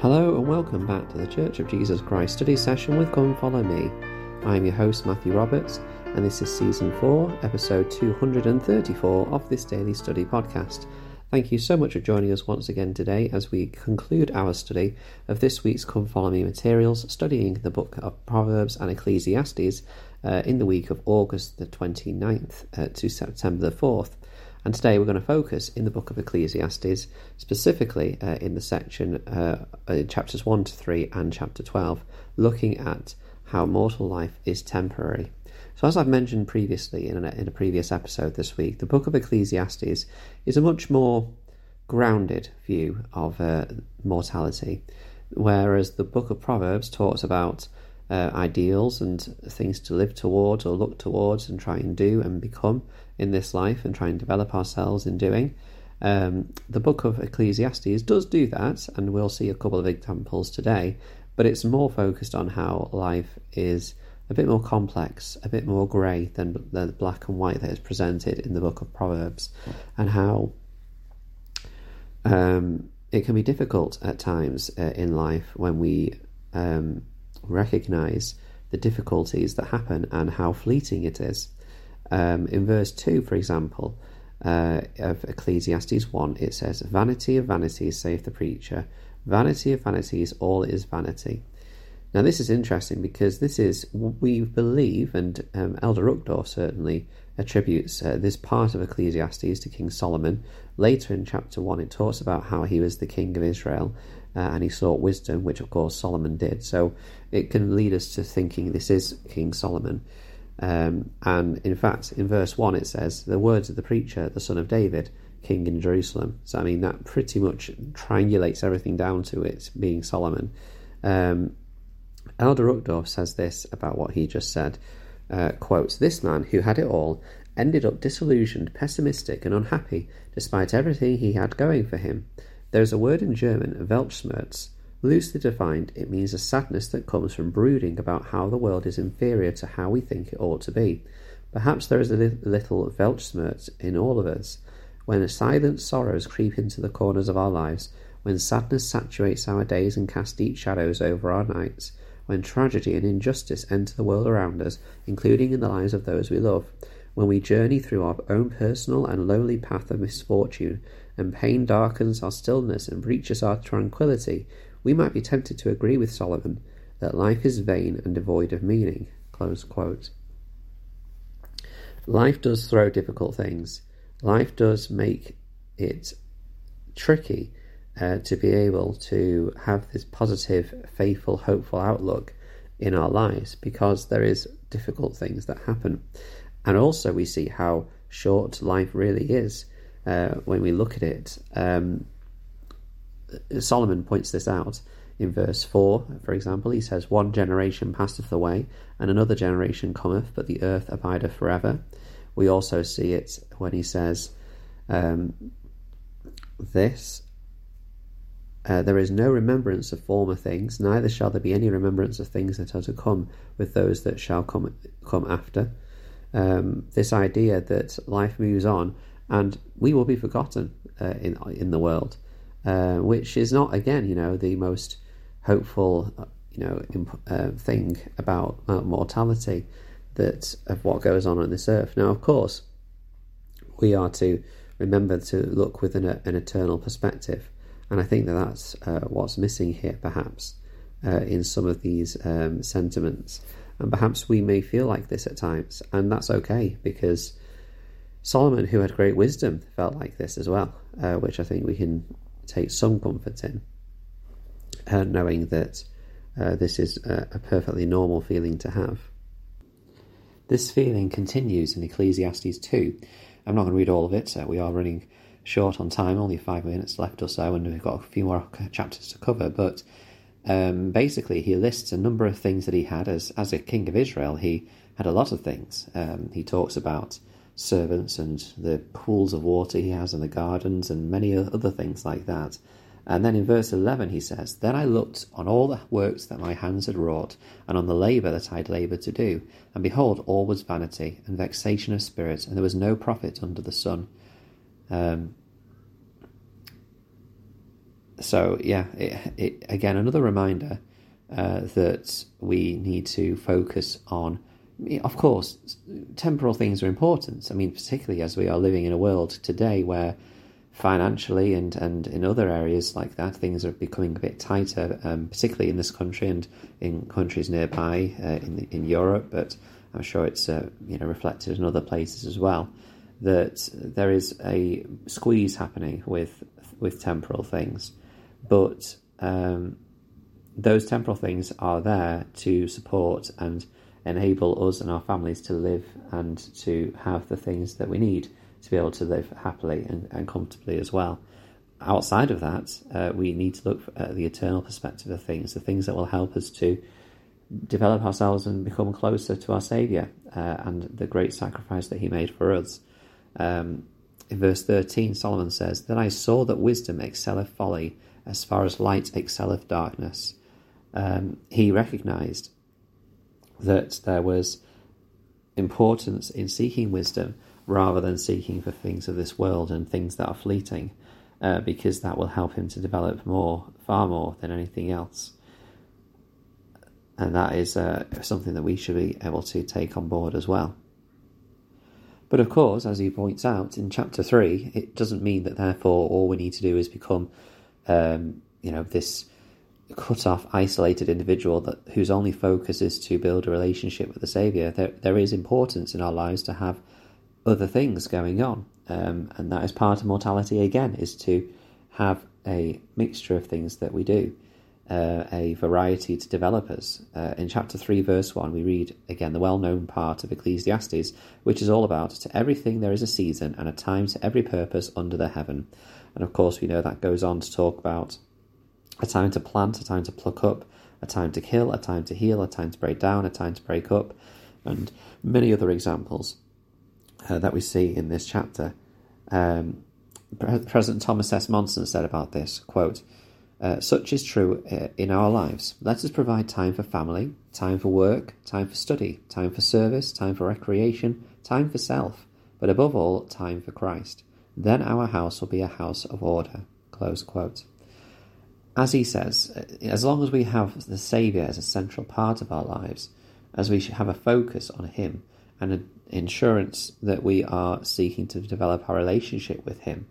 Hello and welcome back to the Church of Jesus Christ study session with Come Follow Me. I'm your host Matthew Roberts, and this is season 4, episode 234 of this daily study podcast. Thank you so much for joining us once again today as we conclude our study of this week's Come Follow Me materials, studying the book of Proverbs and Ecclesiastes uh, in the week of August the 29th uh, to September the 4th. And today we're going to focus in the book of Ecclesiastes, specifically uh, in the section uh, in chapters 1 to 3 and chapter 12, looking at how mortal life is temporary. So, as I've mentioned previously in a, in a previous episode this week, the book of Ecclesiastes is a much more grounded view of uh, mortality, whereas the book of Proverbs talks about uh, ideals and things to live towards or look towards and try and do and become in this life and try and develop ourselves in doing. Um, the book of Ecclesiastes does do that, and we'll see a couple of examples today, but it's more focused on how life is a bit more complex, a bit more grey than the black and white that is presented in the book of Proverbs, and how um, it can be difficult at times uh, in life when we um, recognize the difficulties that happen and how fleeting it is. Um, in verse 2, for example, uh, of Ecclesiastes 1, it says, Vanity of vanities, saith the preacher, vanity of vanities, all is vanity. Now, this is interesting because this is, we believe, and um, Elder Uchtdorf certainly attributes uh, this part of Ecclesiastes to King Solomon. Later in chapter 1, it talks about how he was the king of Israel uh, and he sought wisdom, which of course Solomon did. So it can lead us to thinking this is King Solomon. Um, and in fact, in verse 1, it says, The words of the preacher, the son of David, king in Jerusalem. So, I mean, that pretty much triangulates everything down to it being Solomon. Um, Elder Uchtdorf says this about what he just said. Uh, quote, This man who had it all ended up disillusioned, pessimistic, and unhappy despite everything he had going for him. There is a word in German, Weltschmerz, Loosely defined, it means a sadness that comes from brooding about how the world is inferior to how we think it ought to be. Perhaps there is a li- little Weltschmerz in all of us. When silent sorrows creep into the corners of our lives, when sadness saturates our days and casts deep shadows over our nights, when tragedy and injustice enter the world around us, including in the lives of those we love, when we journey through our own personal and lonely path of misfortune, and pain darkens our stillness and breaches our tranquillity, we might be tempted to agree with Solomon that life is vain and devoid of meaning. Life does throw difficult things. Life does make it tricky uh, to be able to have this positive, faithful, hopeful outlook in our lives because there is difficult things that happen. And also, we see how short life really is uh, when we look at it. Um, Solomon points this out in verse 4, for example. He says, One generation passeth away, and another generation cometh, but the earth abideth forever. We also see it when he says um, this uh, There is no remembrance of former things, neither shall there be any remembrance of things that are to come with those that shall come, come after. Um, this idea that life moves on and we will be forgotten uh, in, in the world. Uh, which is not again, you know, the most hopeful, uh, you know, imp- uh, thing about uh, mortality that of what goes on on this earth. Now, of course, we are to remember to look with an, an eternal perspective, and I think that that's uh, what's missing here, perhaps, in some of these um, sentiments. And perhaps we may feel like this at times, and that's okay because Solomon, who had great wisdom, felt like this as well, uh, which I think we can take some comfort in, uh, knowing that uh, this is a, a, perfectly normal feeling to have. This feeling continues in Ecclesiastes 2. I'm not going to read all of it, so we are running short on time, only five minutes left or so, and we've got a few more chapters to cover. But um, basically, he lists a number of things that he had as, as a king of Israel. He had a lot of things. Um, he talks about servants and the pools of water he has in the gardens and many other things like that. And then in verse 11 he says, Then I looked on all the works that my hands had wrought, and on the labour that I had laboured to do, and behold, all was vanity and vexation of spirit, and there was no profit under the sun. Um, so yeah, it, it, again another reminder uh, that we need to focus on. Of course, temporal things are important. I mean, particularly as we are living in a world today where financially and, and in other areas like that, things are becoming a bit tighter, um, particularly in this country and in countries nearby uh, in in Europe. But I'm sure it's uh, you know reflected in other places as well. That there is a squeeze happening with with temporal things, but um, those temporal things are there to support and enable us and our families to live and to have the things that we need to be able to live happily and, and comfortably as well. Outside of that, uh, we need to look at the eternal perspective of things, the things that will help us to develop ourselves and become closer to our Saviour uh, and the great sacrifice that He made for us. Um, in verse 13, Solomon says, Then I saw that wisdom excelleth folly, as far as light excelleth darkness. Um, he recognized that there was importance in seeking wisdom rather than seeking for things of this world and things that are fleeting, uh, because that will help him to develop more, far more than anything else. And that is uh, something that we should be able to take on board as well. But of course, as he points out in chapter three, it doesn't mean that therefore all we need to do is become, um, you know, this cut off, isolated individual that whose only focus is to build a relationship with the Savior. There, there is importance in our lives to have other things going on. Um, and that is part of mortality again, is to have a mixture of things that we do, uh, a variety to developers. Uh, in chapter 3, verse 1, we read again the well known part of Ecclesiastes, which is all about to everything there is a season and a time to every purpose under the heaven. And of course, we know that goes on to talk about a time to plant, a time to pluck up, a time to kill, a time to heal, a time to break down, a time to break up, and many other examples uh, that we see in this chapter. Um, President Thomas S. Monson said about this quote, uh, such is true uh, in our lives. Let us provide time for family, time for work, time for study, time for service, time for recreation, time for self, but above all, time for Christ. Then our house will be a house of order. Close quote. As he says, uh, as long as we have the Saviour as a central part of our lives, as we have a focus on Him and an insurance that we are seeking to develop our relationship with Him,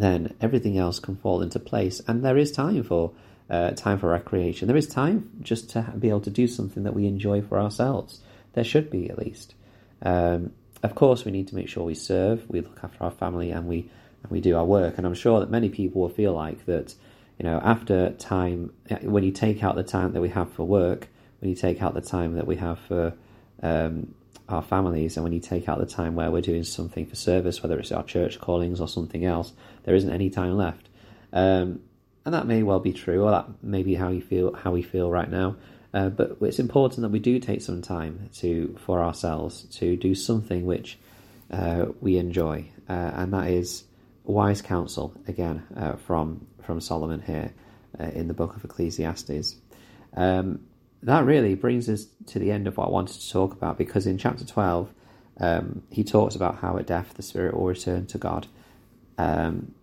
then everything else can fall into place. And there is time for uh, time for recreation. There is time just to be able to do something that we enjoy for ourselves. There should be at least. Um, of course, we need to make sure we serve, we look after our family, and we and we do our work. And I'm sure that many people will feel like that you know, after time, when you take out the time that we have for work, when you take out the time that we have for um, our families, and when you take out the time where we're doing something for service, whether it's our church callings or something else, there isn't any time left. Um, and that may well be true, or that may be how you feel, how we feel right now. Uh, but it's important that we do take some time to for ourselves to do something which uh, we enjoy, uh, and that is wise counsel again uh, from from Solomon here uh, in the book of Ecclesiastes. Um, that really brings us to the end of what I wanted to talk about because in chapter 12, um, he talks about how at death the spirit will return to God. Um,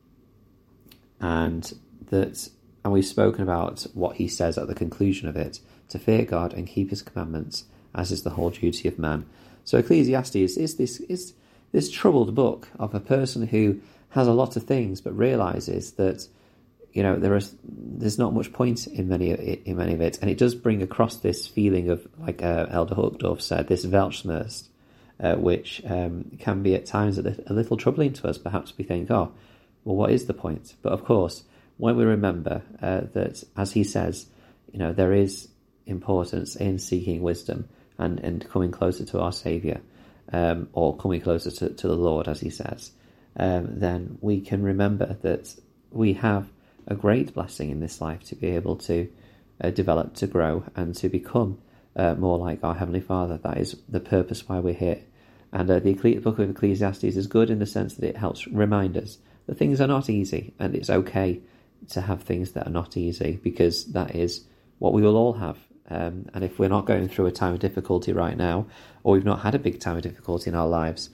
and that and we've spoken about what he says at the conclusion of it to fear God and keep his commandments, as is the whole duty of man. So Ecclesiastes is this is this troubled book of a person who has a lot of things but realizes that you know there is there's not much point in many in many of it, and it does bring across this feeling of like uh, Elder Uchtdorf said, this Weltschmerz, uh, which um, can be at times a, a, little troubling to us. Perhaps we think, oh, well, what is the point? But of course, when we remember uh, that, as he says, you know, there is importance in seeking wisdom and and coming closer to our Savior, um, or coming closer to, to the Lord, as he says, um, then we can remember that we have a great blessing in this life to be able to uh, develop, to grow, and to become uh, more like our Heavenly Father. That is the purpose why we're here. And uh, the book of Ecclesiastes is good in the sense that it helps remind us that things are not easy, and it's okay to have things that are not easy because that is what we will all have. Um, and if we're not going through a time of difficulty right now, or we've not had a big time of difficulty in our lives,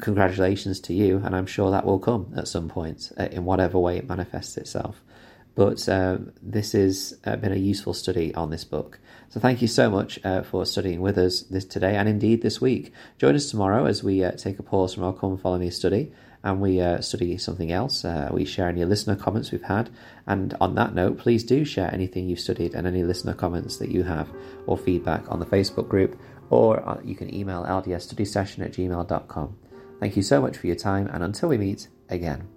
congratulations to you, and I'm sure that will come at some point uh, in whatever way it manifests itself. but um, this has uh, been a useful study on this book. So thank you so much uh, for studying with us this today and indeed this week. Join us tomorrow as we uh, take a pause from our Come Follow Me study and we uh, study something else. Uh, we share any listener comments we've had. And on that note, please do share anything you've studied and any listener comments that you have or feedback on the Facebook group, or uh, you can email ldsstudysession at gmail.com. Thank you so much for your time, and until we meet again.